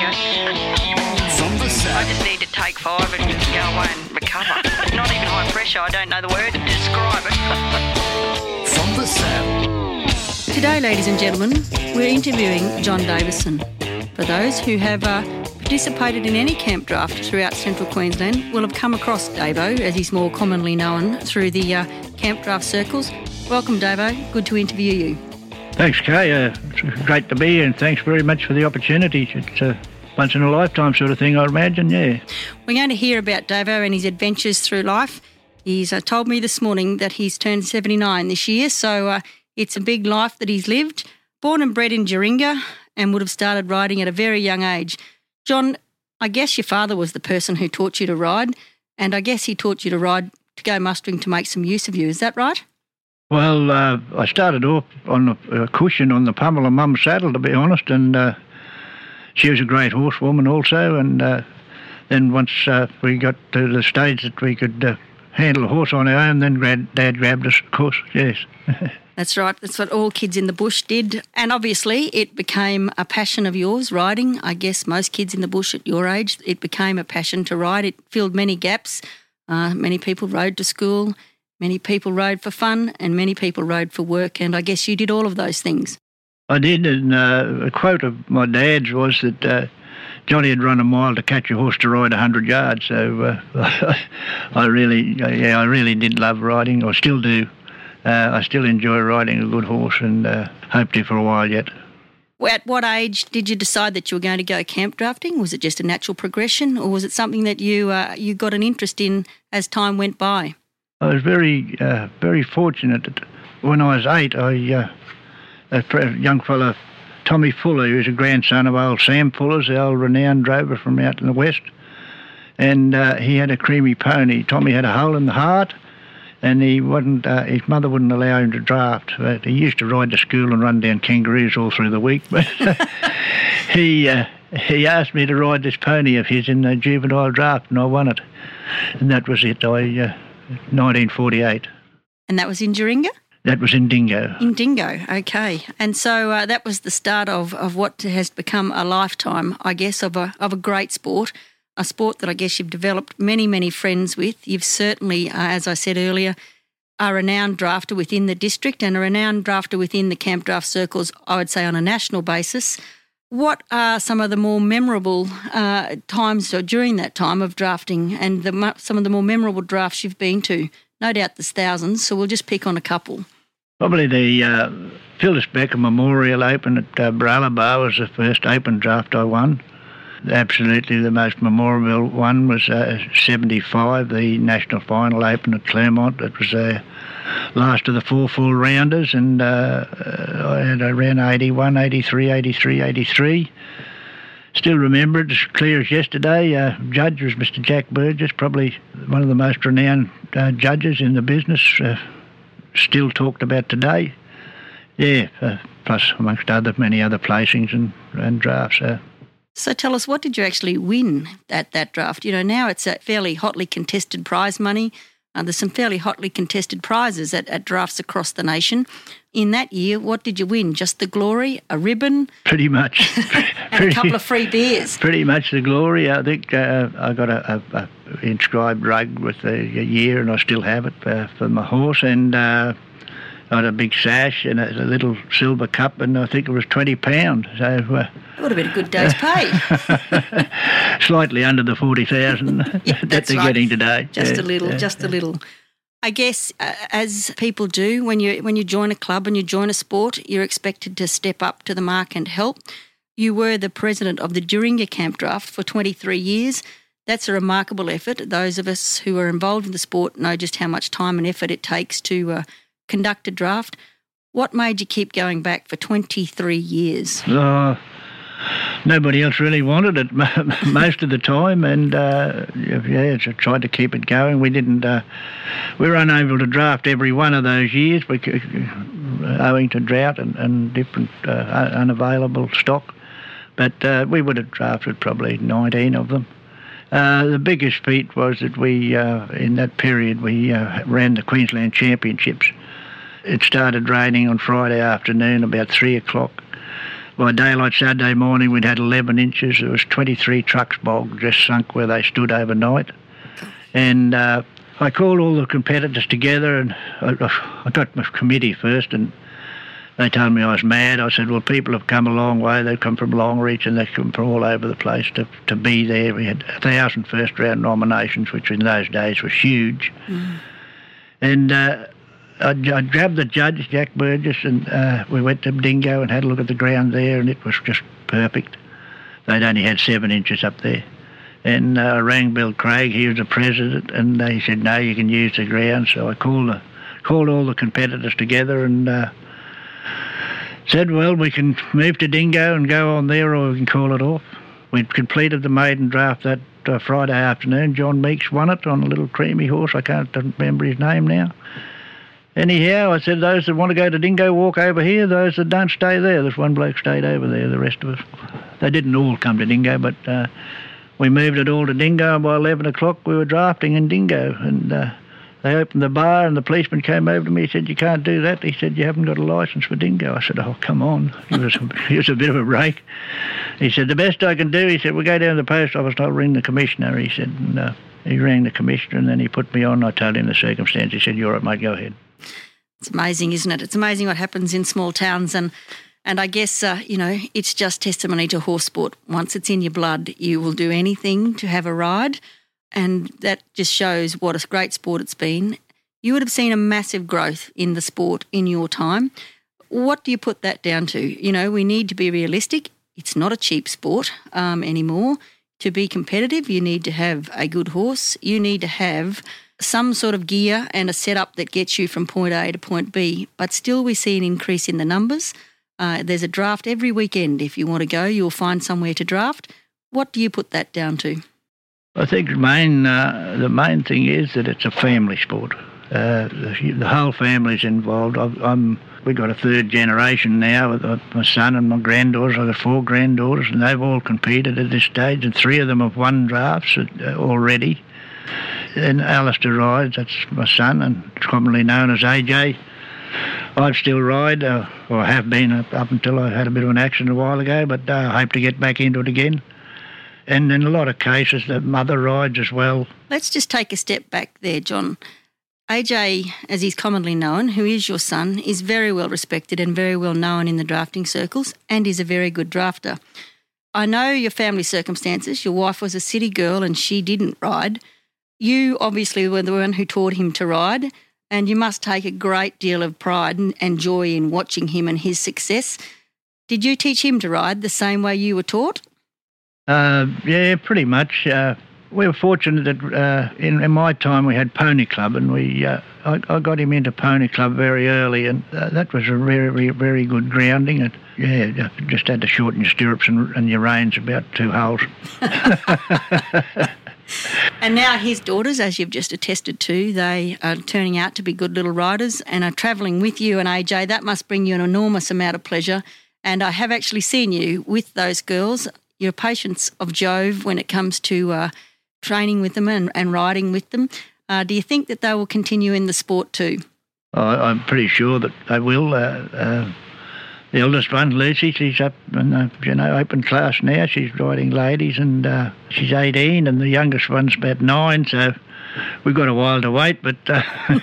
go. From the I just need to take five and just go away and recover. Not even high pressure, I don't know the word to describe it. From the saddle. Today, ladies and gentlemen, we're interviewing John Davison. For those who have uh, participated in any camp draft throughout central Queensland will have come across Davo, as he's more commonly known, through the uh, camp draft circles. Welcome, Davo. Good to interview you. Thanks, Kay. Uh, it's great to be here, and thanks very much for the opportunity. It's a once in a lifetime sort of thing, I imagine. Yeah. We're going to hear about Davo and his adventures through life. He's uh, told me this morning that he's turned 79 this year, so uh, it's a big life that he's lived. Born and bred in Duaringa and would have started riding at a very young age. John, I guess your father was the person who taught you to ride, and I guess he taught you to ride to go mustering to make some use of you. Is that right? Well, uh, I started off on a, a cushion on the pommel of Mum's saddle, to be honest, and uh, she was a great horsewoman also. And uh, then once uh, we got to the stage that we could uh, handle a horse on our own, then Grad, Dad grabbed us, of course. Yes. That's right. That's what all kids in the bush did. And obviously, it became a passion of yours, riding. I guess most kids in the bush at your age, it became a passion to ride. It filled many gaps. Uh, many people rode to school, many people rode for fun, and many people rode for work. And I guess you did all of those things. I did, and uh, a quote of my dad's was that uh, Johnny had run a mile to catch a horse to ride a hundred yards. So uh, I really, yeah, I really did love riding. I still do. Uh, I still enjoy riding a good horse, and uh, hope to for a while yet. At what age did you decide that you were going to go camp drafting? Was it just a natural progression, or was it something that you uh, you got an interest in as time went by? I was very, uh, very fortunate. When I was eight, I uh, a young fellow, Tommy Fuller, who was a grandson of old Sam Fuller's, the old renowned drover from out in the west, and uh, he had a creamy pony. Tommy had a hole in the heart, and he wouldn't. Uh, his mother wouldn't allow him to draft. But he used to ride to school and run down kangaroos all through the week. But he uh, he asked me to ride this pony of his in the juvenile draft, and I won it, and that was it. I. Uh, 1948. And that was in Duaringa? That was in Dingo. In Dingo, okay. And so uh, that was the start of, of what has become a lifetime, I guess, of a, of a great sport, a sport that I guess you've developed many, many friends with. You've certainly, uh, as I said earlier, a renowned drafter within the district and a renowned drafter within the camp draft circles, I would say on a national basis. What are some of the more memorable uh, times or during that time of drafting and the, some of the more memorable drafts you've been to? No doubt there's thousands, so we'll just pick on a couple. Probably the uh, Phyllis Becker Memorial Open at uh, Baralaba was the first open draft I won. Absolutely the most memorable one was uh, 75, the National Final Open at Clermont. It was the last of the four full rounders, and uh, I had around 81, 83, 83, 83. Still remember it as clear as yesterday. Uh, judge was Mr. Jack Burgess, probably one of the most renowned uh, judges in the business. Uh, still talked about today. Yeah, uh, plus amongst other many other placings and, and drafts. Uh, So tell us, what did you actually win at that draft? You know, now it's a fairly hotly contested prize money. Uh, there's some fairly hotly contested prizes at, at drafts across the nation. In that year, what did you win? Just the glory, a ribbon, pretty much. and a couple of free beers. pretty much the glory. I think uh, I got a, a, a inscribed rug with the year, and I still have it uh, for my horse. And I had a big sash and a, a little silver cup, and I think it was twenty pound. So uh, It would have been a good day's pay. slightly under the forty thousand Yeah, that that's they're right. getting today. just Yeah, a little, yeah, just a little. I guess uh, as people do when you when you join a club and you join a sport, you're expected to step up to the mark and help. You were the president of the Duaringa Camp Draft for 23 years. That's a remarkable effort. Those of us who are involved in the sport know just how much time and effort it takes to uh, conduct a draft. What made you keep going back for 23 years? Oh, nobody else really wanted it most of the time, and uh, yeah, tried to keep it going. We didn't. Uh, we were unable to draft every one of those years, because, owing to drought and, and different uh, unavailable stock. But uh, we would have drafted probably 19 of them. Uh, the biggest feat was that we, uh, in that period, we uh, ran the Queensland Championships. It started raining on Friday afternoon about three o'clock by daylight Saturday morning, we'd had 11 inches. There was 23 trucks bogged, just sunk where they stood overnight. And uh, I called all the competitors together, and I, I got my committee first, and they told me I was mad. I said, well, people have come a long way. They've come from Longreach and they've come from all over the place to, to be there. We had a thousand first round nominations, which in those days was huge. Mm. And uh, I, I, grabbed the judge, Jack Burgess, and uh, we went to Dingo and had a look at the ground there, and it was just perfect. They'd only had seven inches up there. And uh, I rang Bill Craig, he was the president, and he said, no, you can use the ground. So I called, the, called all the competitors together and uh, said, well, we can move to Dingo and go on there or we can call it off. We'd completed the maiden draft that uh, Friday afternoon. John Meeks won it on a little creamy horse. I can't remember his name now. Anyhow, I said, those that want to go to Dingo walk over here, those that don't stay there. There's one bloke stayed over there, the rest of us. They didn't all come to Dingo, but uh, we moved it all to Dingo, and by 11 o'clock we were drafting in Dingo. And uh, they opened the bar and the policeman came over to me. He said, You can't do that. He said, You haven't got a licence for dingo. I said, Oh, come on. He was, he was a bit of a break. He said, The best I can do, he said, We'll go down to the post office and I'll ring the commissioner. He said, and, uh, He rang the commissioner and then he put me on. I told him the circumstance. He said, You're right, mate, go ahead. It's amazing, isn't it? It's amazing what happens in small towns. And and I guess, uh, you know, it's just testimony to horse sport. Once it's in your blood, you will do anything to have a ride. And that just shows what a great sport it's been. You would have seen a massive growth in the sport in your time. What do you put that down to? You know, we need to be realistic. It's not a cheap sport um, anymore. To be competitive, you need to have a good horse. You need to have some sort of gear and a setup that gets you from point A to point B. But still, we see an increase in the numbers. Uh, there's a draft every weekend. If you want to go, you'll find somewhere to draft. What do you put that down to? I think main uh, the main thing is that it's a family sport. Uh, the, the, whole family's involved. i am we've got a third generation now with uh, my son and my granddaughters. I've got four granddaughters, and they've all competed at this stage, and three of them have won drafts uh, already. And Alistair rides. That's my son, and commonly known as AJ. I still ride, uh, or have been up, up, until I had a bit of an accident a while ago, but I uh, hope to get back into it again and in a lot of cases, the mother rides as well. Let's just take a step back there, John. AJ, as he's commonly known, who is your son, is very well respected and very well known in the drafting circles and is a very good drafter. I know your family circumstances. Your wife was a city girl and she didn't ride. You obviously were the one who taught him to ride, and you must take a great deal of pride and joy in watching him and his success. Did you teach him to ride the same way you were taught? Uh, yeah, pretty much. Uh, we were fortunate that uh, in, in, my time we had Pony Club, and we uh, I, I, got him into Pony Club very early, and uh, that was a very, very good grounding. And yeah, just had to shorten your stirrups and, and your reins about two holes. and now his daughters, as you've just attested to, they are turning out to be good little riders and are travelling with you and AJ. That must bring you an enormous amount of pleasure. And I have actually seen you with those girls your patience of Jove when it comes to uh, training with them and, and riding with them. Uh, do you think that they will continue in the sport too? I'm pretty sure that they will. Uh, uh, the eldest one, Lucy, she's up in the, you know open class now. She's riding ladies, and uh, she's 18, and the youngest one's about nine. So we've got a while to wait, but uh,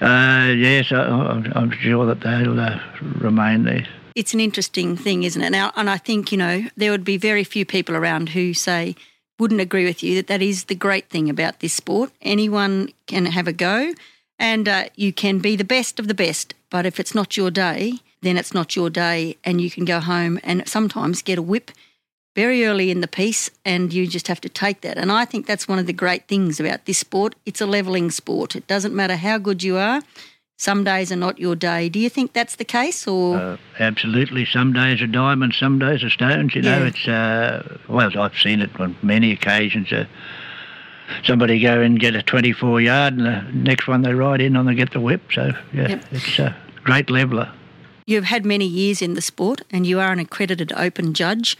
uh, yes, I, am sure that they'll uh, remain there it's an interesting thing, isn't it? Now, and I think, you know, there would be very few people around who say, wouldn't agree with you that that is the great thing about this sport. Anyone can have a go and uh, you can be the best of the best. But if it's not your day, then it's not your day and you can go home and sometimes get a whip very early in the piece and you just have to take that. And I think that's one of the great things about this sport. It's a leveling sport. It doesn't matter how good you are some days are not your day. Do you think that's the case, or uh, absolutely? Some days are diamonds, some days are stones. You know, yeah. it's uh, well, I've seen it on many occasions. Uh, somebody go and get a 24 yard, and the next one they ride in on, they get the whip. So yeah, yep. it's a great leveler. You've had many years in the sport, and you are an accredited open judge.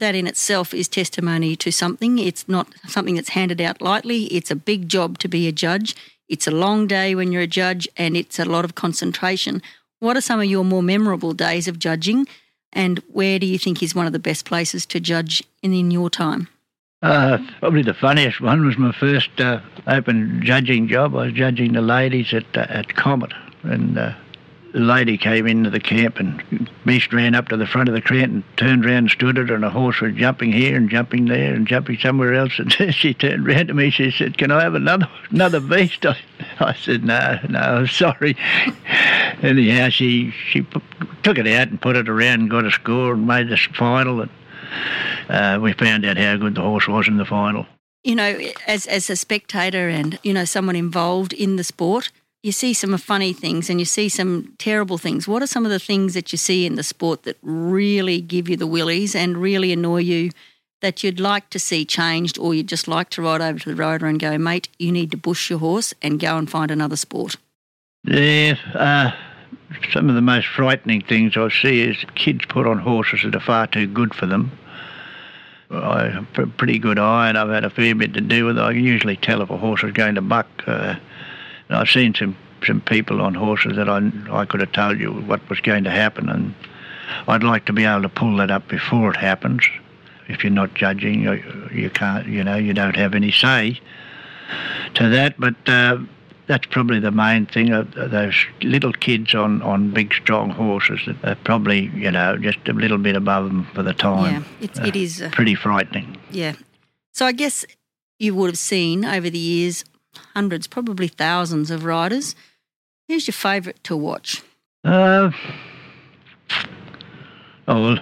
That in itself is testimony to something. It's not something that's handed out lightly. It's a big job to be a judge it's a long day when you're a judge and it's a lot of concentration. What are some of your more memorable days of judging? And where do you think is one of the best places to judge in, in your time? Uh, probably the funniest one was my first uh, open judging job. I was judging the ladies at uh, at Comet, and uh, the lady came into the camp, and Beast ran up to the front of the crate and turned around and stood it, and a horse was jumping here and jumping there and jumping somewhere else. And she turned round to me. She said, "Can I have another another beast?" I, I said, "No, no, I'm sorry." Anyhow, she she took it out and put it around and got a score and made the final. And uh, we found out how good the horse was in the final. You know, as as a spectator and you know someone involved in the sport, you see some funny things and you see some terrible things. What are some of the things that you see in the sport that really give you the willies and really annoy you? That you'd like to see changed, or you'd just like to ride over to the rider and go, mate, you need to bush your horse and go and find another sport. Yeah, uh, some of the most frightening things I see is kids put on horses that are far too good for them. I have a pretty good eye, and I've had a fair bit to do with it. I can usually tell if a horse is going to buck. Uh, and I've seen some, some people on horses that I, I could have told you what was going to happen, and I'd like to be able to pull that up before it happens. If you're not judging, you, you can't, you know, you don't have any say to that. But uh, that's probably the main thing. Of those little kids on, on big, strong horses that are probably, you know, just a little bit above them for the time. Yeah, it's, it is. Uh, Pretty frightening. yeah. So I guess you would have seen over the years hundreds, probably thousands of riders. Who's your favourite to watch? Uh, oh, well,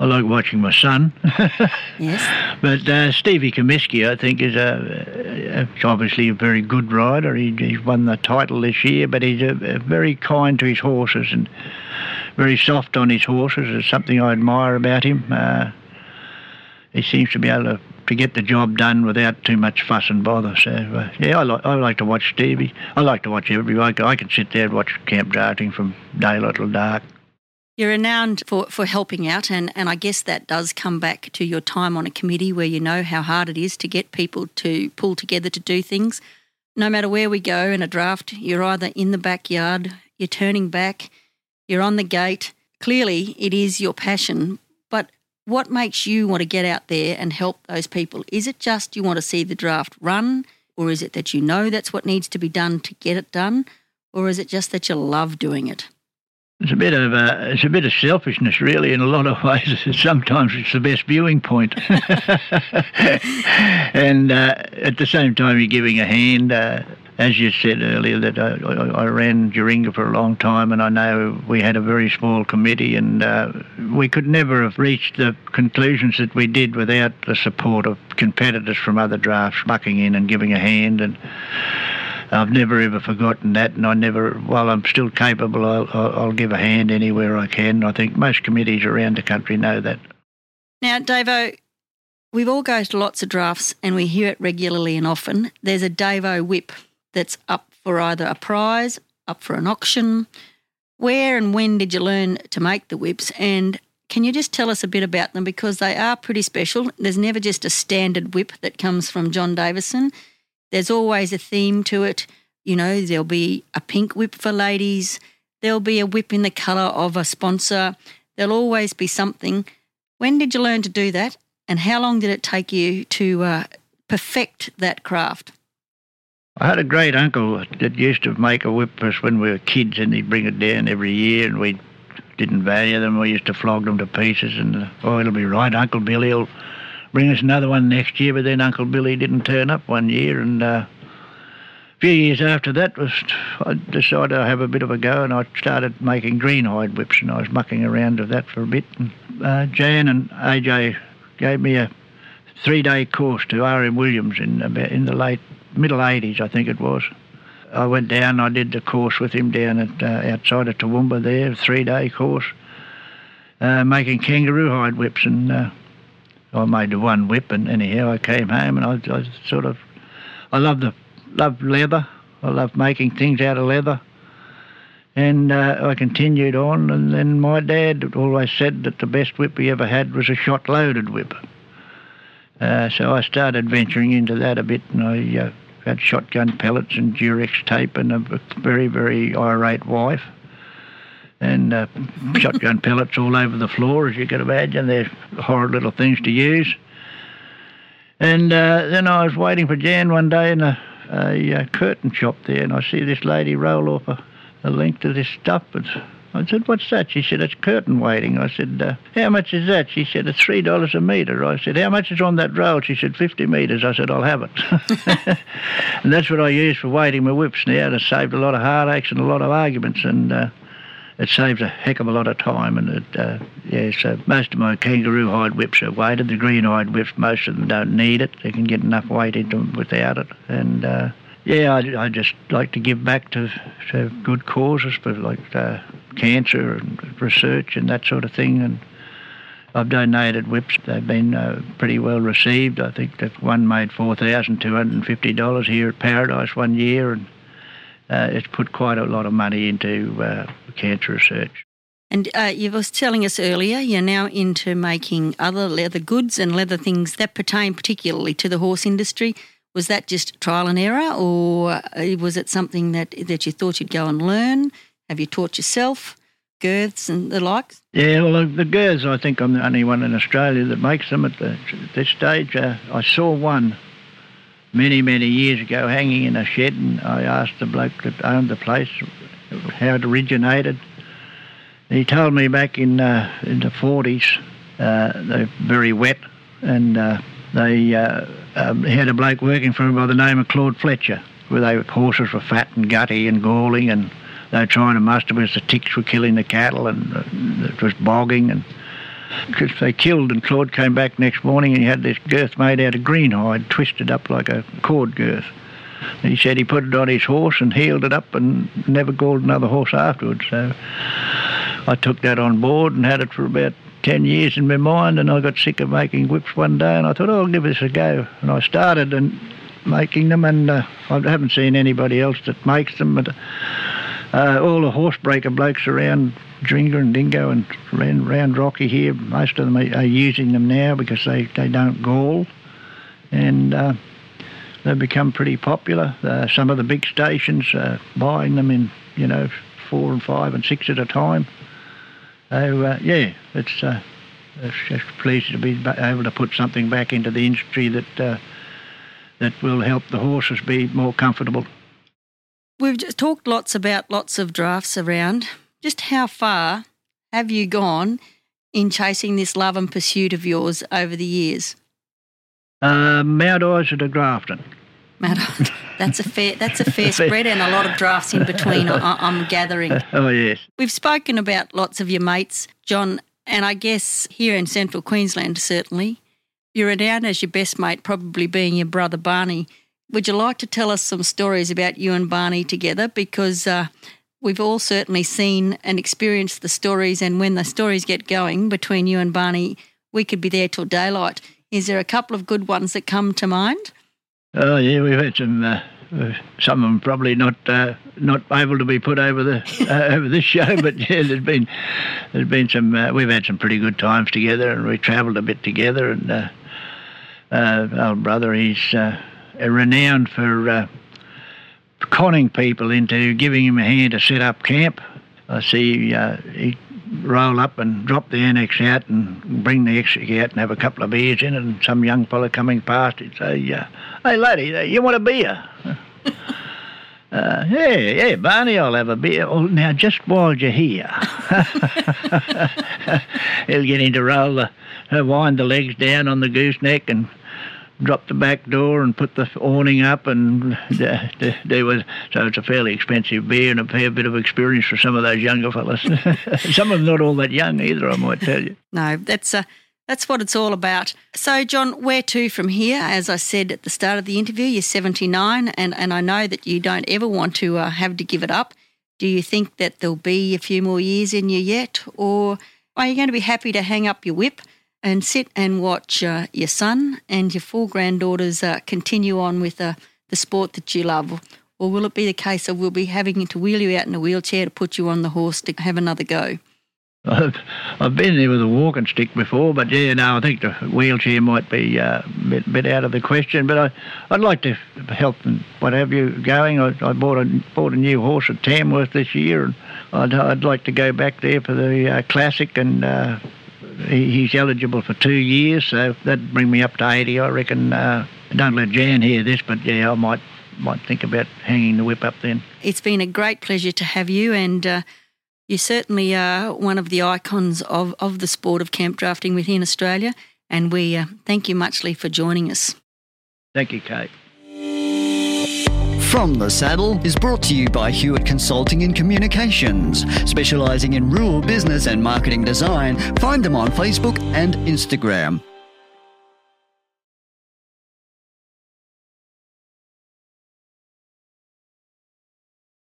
I like watching my son. Yes. But uh, Stevie Comiskey, I think, is a, uh, obviously a very good rider. He, he's won the title this year, but he's a, a very kind to his horses and very soft on his horses. It's something I admire about him. Uh, he seems to be able to, to get the job done without too much fuss and bother. So, uh, yeah, I like, I like to watch Stevie. I like to watch everybody. I can sit there and watch camp drafting from daylight till dark. You're renowned for, for helping out, and, and I guess that does come back to your time on a committee where you know how hard it is to get people to pull together to do things. No matter where we go in a draft, you're either in the backyard, you're turning back, you're on the gate. Clearly, it is your passion, what makes you want to get out there and help those people? Is it just you want to see the draft run, or is it that you know that's what needs to be done to get it done, or is it just that you love doing it? It's a bit of uh, it's a bit of selfishness, really. In a lot of ways, sometimes it's the best viewing point. and uh, at the same time, you're giving a hand. Uh, as you said earlier, that I, I, I ran Duaringa for a long time, and I know we had a very small committee, and uh, we could never have reached the conclusions that we did without the support of competitors from other drafts bucking in and giving a hand. And I've never ever forgotten that, and I never, while I'm still capable, I'll, I'll, give a hand anywhere I can. I think most committees around the country know that. Now, Davo, we've all go to lots of drafts and we hear it regularly and often. There's a Davo whip that's up for either a prize, up for an auction. Where and when did you learn to make the whips? And can you just tell us a bit about them? Because they are pretty special. There's never just a standard whip that comes from John Davison. There's always a theme to it. You know, there'll be a pink whip for ladies, there'll be a whip in the colour of a sponsor, there'll always be something. When did you learn to do that? And how long did it take you to uh, perfect that craft? I had a great uncle that used to make a whip us when we were kids, and he'd bring it down every year, and we didn't value them. We used to flog them to pieces, and oh, it'll be right, Uncle Billy will bring us another one next year. But then Uncle Billy didn't turn up one year, and uh, a few years after that was I decided to have a bit of a go, and I started making greenhide whips, and I was mucking around with that for a bit. And uh, Jan and AJ gave me a three-day course to R.M. Williams in in the late middle 80s, I think it was. I went down. I did the course with him down at uh, outside of Toowoomba there, a three-day course, uh, making kangaroo hide whips, and uh, I made the one whip. And anyhow, I came home, and I, I sort of, I love the love leather. I love making things out of leather. And uh, I continued on, and then my dad always said that the best whip he ever had was a shot-loaded whip. Uh, so I started venturing into that a bit, and I uh, had shotgun pellets and Durex tape and a very, very irate wife. and uh, shotgun pellets all over the floor, as you can imagine. They're horrid little things to use. And uh, then I was waiting for Jan one day in a, a, a curtain shop there, and I see this lady roll off a, a length of this stuff. And I said, "What's that?" She said, "It's curtain weighting." I said, uh, "How much is that?" She said, "It's three dollars a metre. I said, "How much is on that roll?" She said, 50 metres. I said, "I'll have it." and that's what I use for weighting my whips now. It saved a lot of heartaches and a lot of arguments, and uh, it saves a heck of a lot of time. And it, uh, yeah, so most of my kangaroo hide whips are weighted. The green hide whips, most of them don't need it. They can get enough weight into them without it. And uh, yeah, I, I just like to give back to, to good causes for like uh, cancer and research and that sort of thing. And I've donated whips. They've been uh, pretty well received. I think that one made four thousand two hundred and fifty dollars here at Paradise one year, and uh, it's put quite a lot of money into uh, cancer research. And uh, you was telling us earlier, you're now into making other leather goods and leather things that pertain particularly to the horse industry. Was that just trial and error, or uh, was it something that, that you thought you'd go and learn? Have you taught yourself girths and the likes? Yeah, well, the girths, I think I'm the only one in Australia that makes them at, the, at this stage. Uh, I saw one many, many years ago hanging in a shed, and I asked the bloke that owned the place how it originated. He told me back in, uh, in the 40s, uh, they're very wet, and uh, they uh, um, had a bloke working for him by the name of Claude Fletcher, where they horses were fat and gutty and galling, and they were trying to muster because the ticks were killing the cattle, and uh, it was bogging, and because they killed, and Claude came back next morning and he had this girth made out of green hide, twisted up like a cord girth. He said he put it on his horse and healed it up and never galled another horse afterwards. So I took that on board and had it for about 10 years in my mind and I got sick of making whips one day and I thought, oh, I'll give this a go. And I started and making them and uh, I haven't seen anybody else that makes them, but uh, all the horse breaker blokes around Duaringa and Dingo and around Rocky here, most of them are, are, using them now because they, they don't gall. And uh, they've become pretty popular. Uh, some of the big stations are buying them in, you know, four and five and six at a time. So, uh, yeah, it's, uh, it's just pleased to be able to put something back into the industry that, uh, that will help the horses be more comfortable. We've just talked lots about lots of drafts around. Just how far have you gone in chasing this love and pursuit of yours over the years? Uh, Mount Isa to Grafton. Mount That's a fair. That's a fair spread, and a lot of drafts in between. I, am gathering. Oh yes. We've spoken about lots of your mates, John, and I guess here in Central Queensland, certainly, you're renowned as your best mate, probably being your brother Barney. Would you like to tell us some stories about you and Barney together? Because uh, we've all certainly seen and experienced the stories, and when the stories get going between you and Barney, we could be there till daylight. Is there a couple of good ones that come to mind? Oh yeah, we've had some. Uh, some of them probably not uh, not able to be put over the uh, over this show, but yeah, there's been there's been some. Uh, we've had some pretty good times together, and we travelled a bit together. And uh, uh, our brother, he's renowned for conning people into giving him a hand to set up camp. I see he roll up and drop the annex out and bring the extra out and have a couple of beers in it. And some young fella coming past, he'd say, uh, "Hey, laddie, uh, you want a beer?" Uh, yeah, yeah, Barney, I'll have a beer. Oh, now, just while you're here, he'll get in to roll the, uh, wind the legs down on the gooseneck and drop the back door and put the awning up, and there was so it's a fairly expensive beer and a fair bit of experience for some of those younger fellas. some of them not all that young either, I might tell you. No, that's uh, that's what it's all about. So, John, where to from here? As I said at the start of the interview, you're 79, and, and I know that you don't ever want to uh, have to give it up. Do you think that there'll be a few more years in you yet, or are you going to be happy to hang up your whip and sit and watch uh, your son and your four granddaughters uh, continue on with uh, the sport that you love? Or will it be the case of we'll be having to wheel you out in a wheelchair to put you on the horse to have another go? I've, I've been there with a walking stick before, but yeah, no, I think the wheelchair might be uh, a bit, bit out of the question. But I, I'd like to help and what have you going. I, I bought a bought a new horse at Tamworth this year, and I'd, I'd like to go back there for the uh, classic, and uh, he's eligible for two years, so that'd bring me up to 80, I reckon. Uh, don't let Jan hear this, but yeah, I might might think about hanging the whip up then. It's been a great pleasure to have you, and uh, you certainly are one of the icons of, of the sport of camp drafting within Australia. And we uh, thank you muchly for joining us. Thank you, Kate. From the Saddle is brought to you by Hewitt Consulting and Communications, specialising in rural business and marketing design. Find them on Facebook and Instagram.